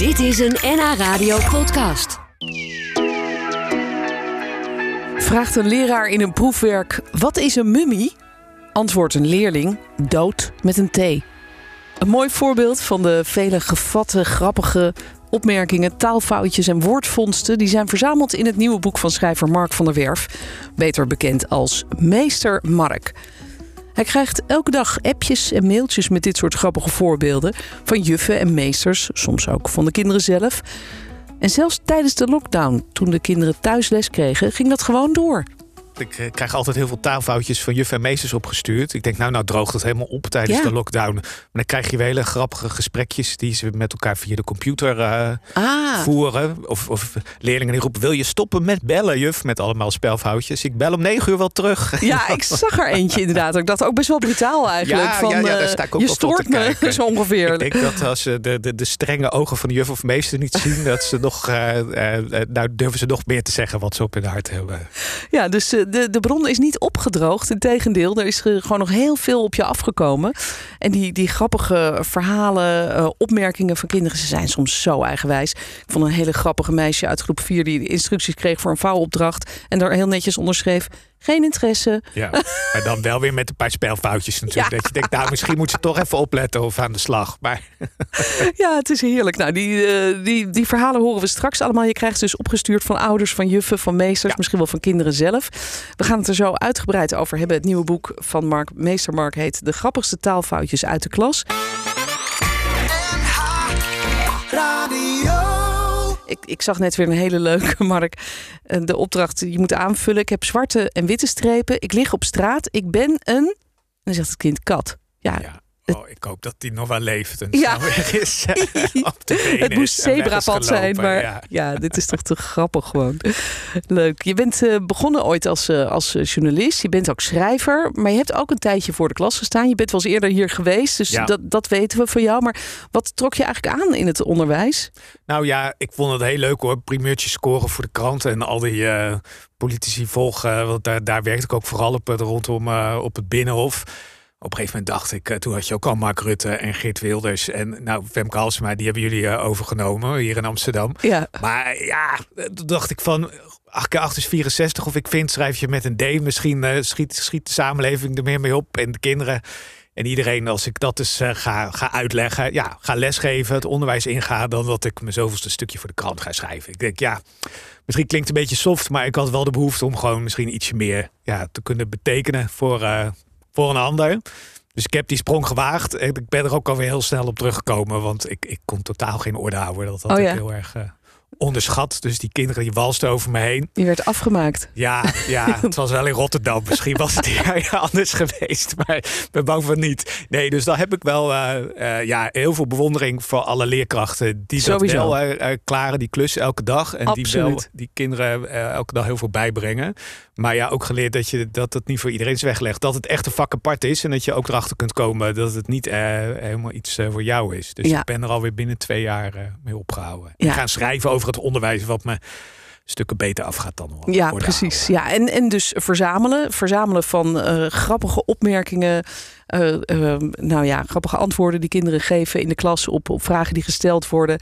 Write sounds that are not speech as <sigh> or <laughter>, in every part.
Dit is een NH Radio podcast. Vraagt een leraar in een proefwerk: wat is een mummie? Antwoordt een leerling: dood met een T. Een mooi voorbeeld van de vele gevatte, grappige opmerkingen, taalfoutjes en woordvondsten die zijn verzameld in het nieuwe boek van schrijver Mark van der Werf, beter bekend als Meester Mark. Hij krijgt elke dag appjes en mailtjes met dit soort grappige voorbeelden van juffen en meesters, soms ook van de kinderen zelf. En zelfs tijdens de lockdown, toen de kinderen thuisles kregen, ging dat gewoon door. Ik eh, krijg altijd heel veel taalfoutjes van juffen en meesters opgestuurd. Ik denk, nou, nou droogt het helemaal op tijdens Ja. de lockdown. Maar dan krijg je weer hele grappige gesprekjes die ze met elkaar via de computer eh, Ah, voeren. Of, of leerlingen die roepen, wil je stoppen met bellen, juf? Met allemaal spelfoutjes. Ik bel om negen uur wel terug. ja, ik zag er eentje <laughs> inderdaad. Ik dacht ook best wel brutaal eigenlijk. Ja, van, ja, ja, daar eh, sta ik ook je stoort me kijken. <laughs> zo ongeveer. Ik denk dat als ze de, de, de strenge ogen van de juf of meester niet <laughs> zien, dat ze nog, nou durven ze nog meer te zeggen wat ze op hun hart hebben. Ja, dus de, de bron is niet opgedroogd. Integendeel, er is eh, gewoon nog heel veel op je afgekomen. En die, die grappige verhalen, eh, opmerkingen van kinderen, ze zijn soms zo eigenwijs. Ik vond een hele grappige meisje uit groep 4 die instructies kreeg voor een vouwopdracht. En daar heel netjes onderschreef: geen interesse. Ja, maar dan wel weer met een paar spelfoutjes natuurlijk. Ja. Dat je denkt, nou misschien moet ze toch even opletten of aan de slag. Maar Ja, het is heerlijk. Nou, die, eh, die, die verhalen horen we straks allemaal. Je krijgt ze dus opgestuurd van ouders, van juffen, van meesters, Ja. misschien wel van kinderen zelf. We gaan het er zo uitgebreid over hebben. Het nieuwe boek van Mark, meester Mark heet De grappigste taalfoutjes uit de klas. Ik, ik zag net weer een hele leuke, <laughs> Mark. Eh, De opdracht, je moet aanvullen. Ik heb zwarte en witte strepen. Ik lig op straat. Ik ben een... En dan zegt het kind kat. Ja, ja, oh, ik hoop dat die nog wel leeft en Ja. snel <laughs> weg is. eh, Het moest zebrapad zijn, maar ja. ja. dit is toch te grappig gewoon. Leuk. Je bent eh, begonnen ooit als, eh, als eh, journalist. Je bent ook schrijver, maar je hebt ook een tijdje voor de klas gestaan. Je bent wel eens eerder hier geweest, dus Ja. dat, dat weten we van jou. Maar wat trok je eigenlijk aan in het onderwijs? Nou ja, ik vond het heel leuk hoor. Primeurtjes scoren voor de kranten en al die eh, politici volgen. Want daar, daar werkte ik ook vooral op rondom eh, op het Binnenhof. Op een gegeven moment dacht ik, eh, toen had je ook al Mark Rutte en Geert Wilders. En nou, Femke Halsema, die hebben jullie eh, overgenomen hier in Amsterdam. Ja, Maar ja, toen dacht ik van 8 keer 8 is 64. Of ik vind, schrijf je met een D. Misschien eh, schiet, schiet de samenleving er meer mee op. En de kinderen en iedereen, als ik dat eens eh, ga, ga uitleggen. Ja, ga lesgeven, het onderwijs inga. Dan dat ik mijn zoveelste stukje voor de krant ga schrijven. Ik denk, ja, misschien klinkt het een beetje soft. Maar ik had wel de behoefte om gewoon misschien ietsje meer ja, te kunnen betekenen voor, eh, voor een ander. Dus ik heb die sprong gewaagd. Ik ben er ook alweer heel snel op teruggekomen. Want ik, ik kon totaal geen orde houden. Dat had Oh ik ja. heel erg eh, onderschat. Dus die kinderen die walsten over me heen. je werd afgemaakt. Ja, ja, het was wel in Rotterdam. Misschien was het hier <laughs> anders geweest. Maar ik ben bang van niet. Nee, dus dan heb ik wel eh, eh, ja, heel veel bewondering voor alle leerkrachten. Die Sowieso. dat wel eh, klaren, die klus elke dag. En die wel die kinderen elke dag heel veel bijbrengen. Maar ja, ook geleerd dat, je, dat het niet voor iedereen is weggelegd. Dat het echt een vak apart is. En dat je ook erachter kunt komen dat het niet helemaal iets voor jou is. Dus Ja. ik ben er alweer binnen twee jaar mee opgehouden. Ja. En gaan schrijven over het onderwijs. Wat me stukken beter afgaat dan Ja, houden. precies. Ja, en, en dus verzamelen. Verzamelen van eh, grappige opmerkingen. eh, eh, nou ja, grappige antwoorden die kinderen geven in de klas op, op vragen die gesteld worden.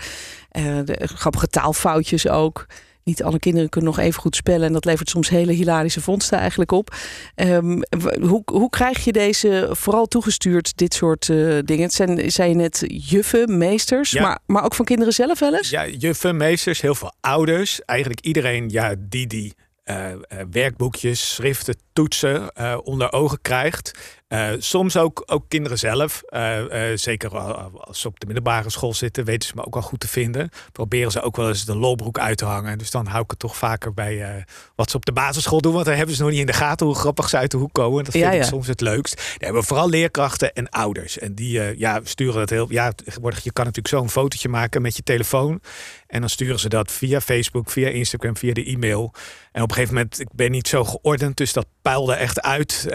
Eh, de, grappige taalfoutjes ook. Niet alle kinderen kunnen nog even goed spellen. En dat levert soms hele hilarische vondsten eigenlijk op. Ehm, hoe, hoe krijg je deze vooral toegestuurd, dit soort eh, dingen? Het zijn, zijn net juffen, meesters, Ja. maar, maar ook van kinderen zelf wel eens? Ja, juffen, meesters, heel veel ouders. Eigenlijk iedereen ja, die die eh, eh, werkboekjes, schriften, toetsen onder ogen krijgt. Eh, soms ook, ook kinderen zelf. Eh, eh, zeker al- als ze op de middelbare school zitten, weten ze me ook wel goed te vinden. Proberen ze ook wel eens de lolbroek uit te hangen. Dus dan hou ik het toch vaker bij wat ze op de basisschool doen. Want daar hebben ze nog niet in de gaten hoe grappig ze uit de hoek komen. Dat vind Ja, ik soms het leukst. Daar hebben we vooral leerkrachten en ouders. En die ja, sturen het heel. Ja, je kan natuurlijk zo een fotootje maken met je telefoon. En dan sturen ze dat via Facebook, via Instagram, via de e-mail. En op een gegeven moment, ik ben niet zo geordend, dus dat puilde echt uit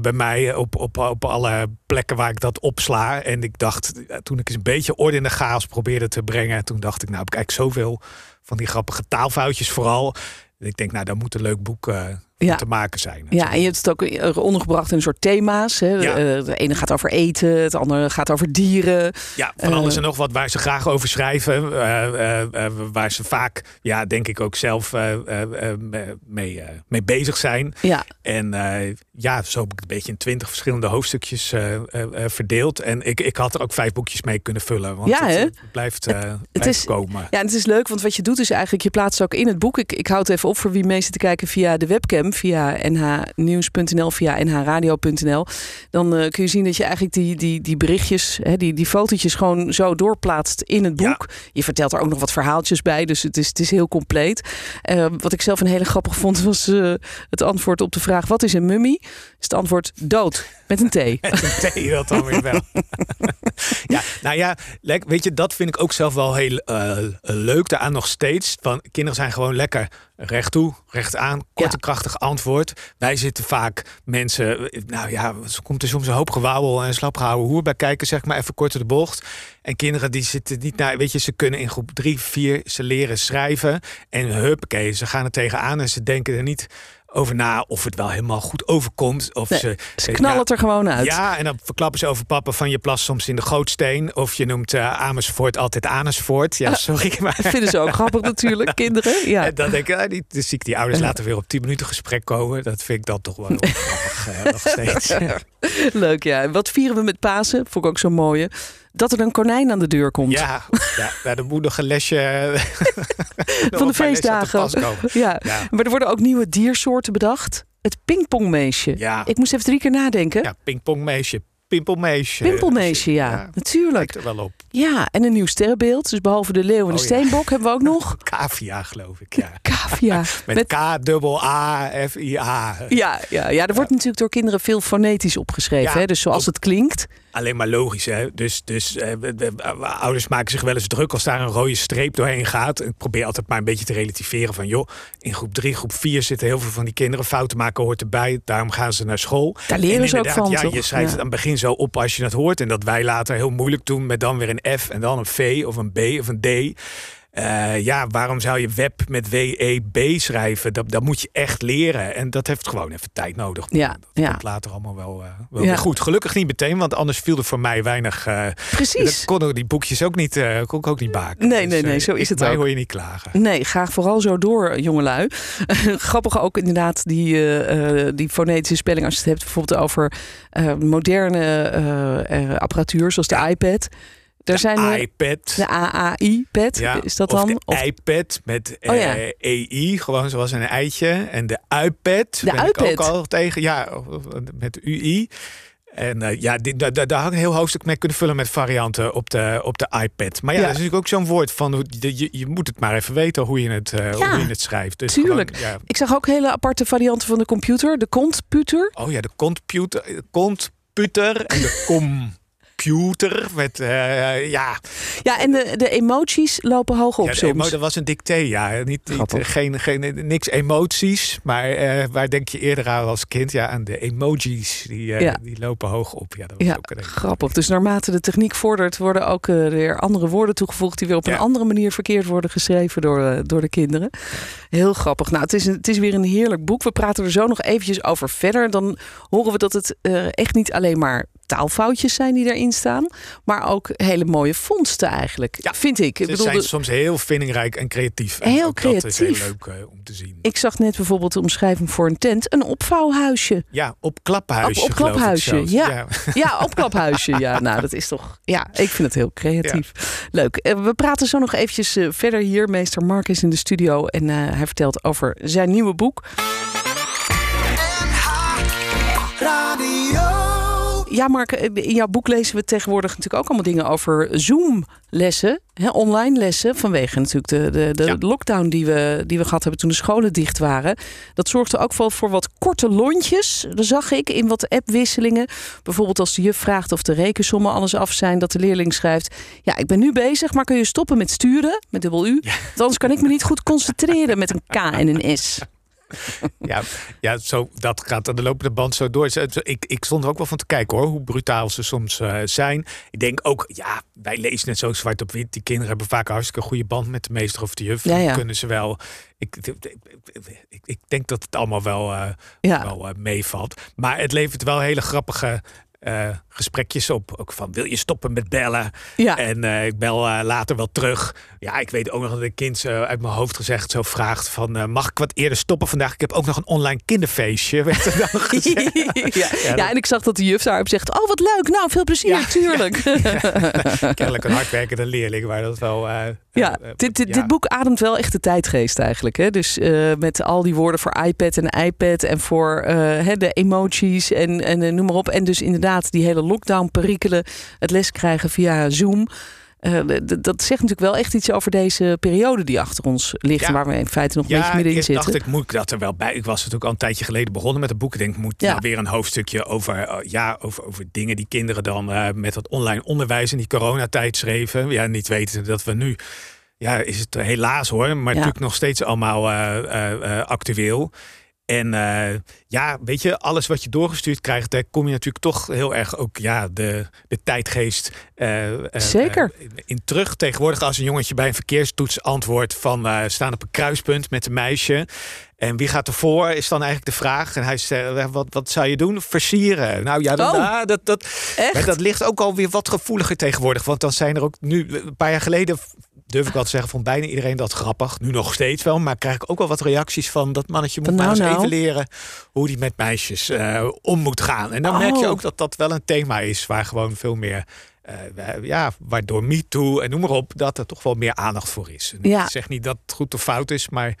bij mij op, op, op alle plekken waar ik dat opsla. En ik dacht, eh, toen ik eens een beetje orde in de chaos probeerde te brengen, toen dacht ik, nou, ik kijk zoveel van die grappige taalfoutjes vooral. En ik denk, nou, daar moet een leuk boek eh, Ja. te maken zijn. Ja, en je hebt het ook eh, ondergebracht in een soort thema's. Hè. Ja. Eh, de ene gaat over eten, het andere gaat over dieren. Ja, van Eh, alles en nog wat waar ze graag over schrijven. eh, eh, eh, waar ze vaak, ja, denk ik ook zelf eh, eh, eh, mee, eh, mee bezig zijn. Ja, En eh, ja, zo heb ik het een beetje in twintig verschillende hoofdstukjes eh, eh, eh, verdeeld. En ik, ik had er ook vijf boekjes mee kunnen vullen. Want Ja, het, hè? eh, blijft, eh blijft is- komen. Ja, en het is leuk, want wat je doet is eigenlijk, je plaatst ook in het boek. Ik, ik houd het even op voor wie mee zit te kijken via de webcam, via nhnieuws.nl, via nhradio.nl. Dan eh, kun je zien dat je eigenlijk die, die, die berichtjes, hè, die, die fotootjes gewoon zo doorplaatst in het boek. Je vertelt er ook nog wat verhaaltjes bij, dus het is, het is heel compleet. Eh, wat ik zelf een hele grappig vond, was eh, het antwoord op de vraag: wat is een mummie? Is het antwoord dood met een T. <laughs> En thee dat dan weer wel. ja, nou ja, weet je, dat vind ik ook zelf wel heel leuk. Daaraan nog steeds. Van, kinderen zijn gewoon lekker recht toe, recht aan, kort Ja. en krachtig antwoord. Wij zitten vaak mensen, nou ja, er komt er soms een hoop gewauwel en slapgehouden hoer bij kijken, zeg maar even kort de bocht. En kinderen die zitten niet naar, weet je, ze kunnen in groep drie, vier, ze leren schrijven. En huppakee, ze gaan er tegenaan en ze denken er niet over na of het wel helemaal goed overkomt. Of Nee, ze, Ze eh, knallen ja, het er gewoon uit. ja, en dan verklappen ze over papa van je plas soms in de gootsteen. Of je noemt eh, Amersfoort altijd Amersfoort. Ja, sorry. Maar Dat vinden ze ook grappig natuurlijk, <laughs> kinderen. Ja. en dan denk ik, ah, die, dan zie ik die ouders later weer op 10 minuten gesprek komen. Dat vind ik dan toch wel <laughs> grappig eh, nog steeds. <laughs> Leuk, ja. En Wat vieren we met Pasen? Vond ik ook zo mooi. Dat er een konijn aan de deur komt. Ja, ja, nog een lesje eh, <laughs> van de feestdagen. Ja. Maar er worden ook nieuwe diersoorten bedacht. Het pingpongmeesje. Ja. Ik moest even drie keer nadenken. ja, pingpongmeisje, pimpelmeisje. Pimpelmeesje, ja. Ja. Natuurlijk. Er wel op. Ja, en een nieuw sterrenbeeld. Dus behalve de leeuw en de Oh, ja. steenbok hebben we ook nog <laughs> Cavia, geloof ik. Ja. <laughs> cavia. <laughs> Met, K-A-A-F-I-A. Ja, ja, ja, er wordt natuurlijk door kinderen veel fonetisch opgeschreven. Hè? Dus zoals het klinkt. alleen maar logisch. Hè? Dus, dus eh, ouders maken zich wel eens druk als daar een rode streep doorheen gaat. Ik probeer altijd maar een beetje te relativeren van... joh, in groep 3, groep 4 zitten heel veel van die kinderen. Fouten maken hoort erbij, daarom gaan ze naar school. Daar leren En ze ook van, Ja, toch? je schrijft aan het begin zo op als je het hoort. En dat wij later heel moeilijk doen met dan weer een F en dan een V of een B of een D... Eh, ja, waarom zou je web met W-E-B schrijven? Dat, dat moet je echt leren. En dat heeft gewoon even tijd nodig. Ja, dat ja. komt later allemaal wel, eh, wel Ja. weer goed. Gelukkig niet meteen, want anders viel er voor mij weinig... eh, Precies. dat konden die boekjes ook niet, kon ik ook niet maken. Nee, nee, nee, eh, zo is het ook. hoor je niet klagen. Nee, graag vooral zo door, jongelui. <laughs> Grappig ook inderdaad die, die fonetische spelling. Als je het hebt bijvoorbeeld over moderne apparatuur, zoals de iPad. Zijn de er- iPad. de AAI-pad, Ja, is dat of dan? de Of- iPad met Oh ja. eh, EI, gewoon zoals een eitje. En de iPad De ben ik ook iPad. al tegen. Ja, met UI. En eh, ja, daar, daar, had ik een heel hoofdstuk mee kunnen vullen met varianten op de, op de iPad. Maar ja, Ja. dat is natuurlijk ook zo'n woord van, je, je, moet het maar even weten hoe je het, eh, Ja, hoe je het schrijft. Dus tuurlijk. gewoon, ja. Ik zag ook hele aparte varianten van de computer. De computer. Oh ja, de computer, computer en de computer met, eh, ja, Ja, en de, de emoties lopen hoog op Ja, soms. dat was een dicté, ja. Niet, niet, eh, geen, geen, niks emoties, maar eh, waar denk je eerder aan als kind? Ja, aan de emojis. Die, eh, Ja. die lopen hoog op. Ja, dat was Ja, ook een grappig. Dus naarmate de techniek vordert, worden ook eh, weer andere woorden toegevoegd die weer op een andere manier verkeerd worden geschreven door, eh, door de kinderen. Heel grappig. Nou, het is, een, het is weer een heerlijk boek. We praten er zo nog eventjes over verder. Dan horen we dat het eh, echt niet alleen maar taalfoutjes zijn die erin staan, maar ook hele mooie vondsten eigenlijk. Ja, vind ik. Ik Ze bedoel, zijn soms heel vindingrijk en creatief. En Heel ook Dat is heel creatief. leuk eh, om te zien. ik zag net bijvoorbeeld de omschrijving voor een tent, een opvouwhuisje. Ja, op klaphuisje. Op- op geloof ik klaphuisje, zelfs. ja. Ja, <laughs> opklaphuisje. Ja, nou, dat is toch. Ja, ik vind het heel creatief. Leuk. Eh, We praten zo nog eventjes eh, verder hier. Meester Mark is in de studio en hij vertelt over zijn nieuwe boek. Ja, Mark, eh, in jouw boek lezen we tegenwoordig natuurlijk ook allemaal dingen over Zoom-lessen, hè, online lessen, vanwege natuurlijk de, de, de Ja. lockdown die we, die we gehad hebben toen de scholen dicht waren. Dat zorgde ook wel voor wat korte lontjes, dat zag ik, in wat appwisselingen. Bijvoorbeeld als de juf vraagt of de rekensommen alles af zijn, dat de leerling schrijft: Ja, ik ben nu bezig, maar kun je stoppen met sturen, met dubbel U? Want anders kan ik me niet goed concentreren met een K en een S. <laughs> ja, ja zo, dat gaat aan de lopende band zo door. Ik, ik stond er ook wel van te kijken hoor, hoe brutaal ze soms uh, zijn. Ik denk ook, ja, wij lezen het zo zwart op wit. Die kinderen hebben vaak een hartstikke goede band met de meester of de juf. Ja, ja. kunnen ze wel. Ik, ik, ik, ik, denk dat het allemaal wel, uh, ja. wel uh, meevalt. Maar het levert wel hele grappige gesprekjes op. Ook van, wil je stoppen met bellen? Ja. En uh, ik bel uh, later wel terug. Ja, ik weet ook nog dat een kind uit mijn hoofd gezegd zo vraagt van... mag ik wat eerder stoppen vandaag? Ik heb ook nog een online kinderfeestje, <laughs> werd er dan gezegd. ja. <laughs> ja, ja, en ik zag dat de juf daarop zegt... oh, wat leuk, nou, veel plezier, <laughs> tuurlijk. Kennelijk een hardwerkende leerling, waar dat wel... ja, dit, dit, dit, boek ademt wel echt de tijdgeest eigenlijk. Hè? Dus met al die woorden voor iPad en iPad... en voor de emojis en, en noem maar op. En dus inderdaad die hele lockdown-perikelen, het les krijgen via Zoom. Uh, dat zegt natuurlijk wel echt iets over deze periode die achter ons ligt. Waar we in feite nog een beetje middenin zitten. dacht ik, moet ik dat er wel bij. Ik was natuurlijk al een tijdje geleden begonnen met het boek. Ik denk, moet ja. nou weer een hoofdstukje over, uh, ja, over, over dingen die kinderen dan uh, met dat online onderwijs in die coronatijd schreven. Ja, niet weten dat we nu. Ja, is het helaas hoor, maar natuurlijk nog steeds allemaal actueel. En uh, ja, weet je, alles wat je doorgestuurd krijgt, daar kom je natuurlijk toch heel erg ook ja, de, de tijdgeest uh, Zeker. in terug. Tegenwoordig als een jongetje bij een verkeerstoets antwoordt van staan op een kruispunt met een meisje. En wie gaat ervoor, is dan eigenlijk de vraag. En hij zegt, wat, wat zou je doen? Versieren. Nou ja, dat, oh, dat, dat, dat ligt ook alweer wat gevoeliger tegenwoordig. Want dan zijn er ook nu, een paar jaar geleden durf ik wel te zeggen, vond bijna iedereen dat grappig. Nu nog steeds wel, maar krijg ik ook wel wat reacties van dat mannetje moet nou, maar eens nou. even leren hoe die met meisjes uh, om moet gaan. En dan merk je oh. ook dat dat wel een thema is waar gewoon veel meer. Uh, ja, waardoor MeToo en noem maar op, dat er toch wel meer aandacht voor is. En ja. Ik zeg niet dat het goed of fout is, maar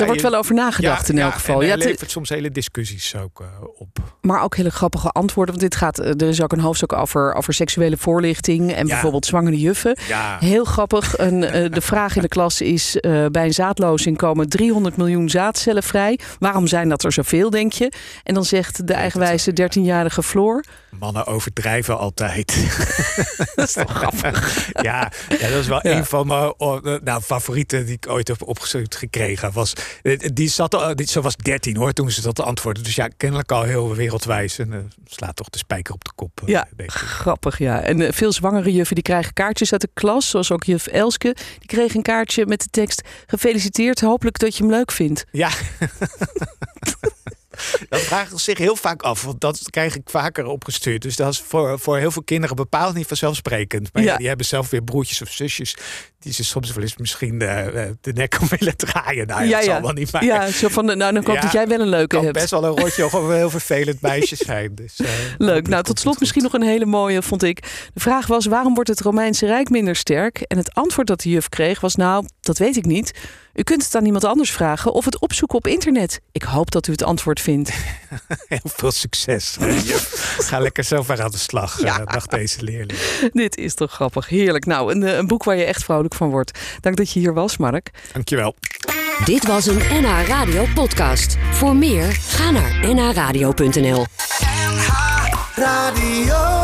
er wordt wel over nagedacht in elk geval. En, ja, het levert soms hele discussies ook uh, op. Maar ook hele grappige antwoorden. Want dit gaat, er is ook een hoofdstuk over, over seksuele voorlichting en bijvoorbeeld zwangere juffen. Heel grappig. Een, uh, de vraag in de klas is: uh, bij een zaadlozing komen 300 miljoen zaadcellen vrij. Waarom zijn dat er zoveel, denk je? En dan zegt de eigenwijze 13-jarige Floor. Mannen overdrijven altijd. <laughs> dat is toch grappig. <laughs> ja, ja, dat is wel een van mijn nou, favorieten die ik ooit heb opgezocht gekregen. Was eh, die zat al, die, zo was 13 hoor, toen ze dat antwoordde. Dus ja, kennelijk al heel wereldwijs. En uh, slaat toch de spijker op de kop. Uh, ja, grappig ja. En veel zwangere juffen die krijgen kaartjes uit de klas. Zoals ook juf Elske. Die kreeg een kaartje met de tekst... Gefeliciteerd, hopelijk dat je hem leuk vindt. Ja. <laughs> dat vraagt zich heel vaak af, want dat krijg ik vaker opgestuurd. Dus dat is voor, voor heel veel kinderen bepaald niet vanzelfsprekend. Maar ja. die hebben zelf weer broertjes of zusjes die ze soms wel eens misschien de, de nek om willen draaien. Nou, ja, dat zal wel niet maar. Ja, zo van, nou, dan komt dat jij wel een leuke hebt. best wel een rotje of een heel vervelend meisje zijn. Dus, <laughs> uh, Leuk. Nou, tot slot misschien nog een hele mooie, vond ik. De vraag was, waarom wordt het Romeinse Rijk minder sterk? En het antwoord dat de juf kreeg was, nou, dat weet ik niet. U kunt het aan iemand anders vragen of het opzoeken op internet. Ik hoop dat u het antwoord vindt. <laughs> Heel veel succes. Ga lekker ver aan de slag. Ja. Uh, dag deze leerling. <laughs> Dit is toch grappig. Heerlijk. Nou, een, eh, een boek waar je echt vrolijk van wordt. Dank dat je hier was, Mark. Dankjewel. Dit was een NH Radio podcast. Voor meer, ga naar nhradio.nl NH Radio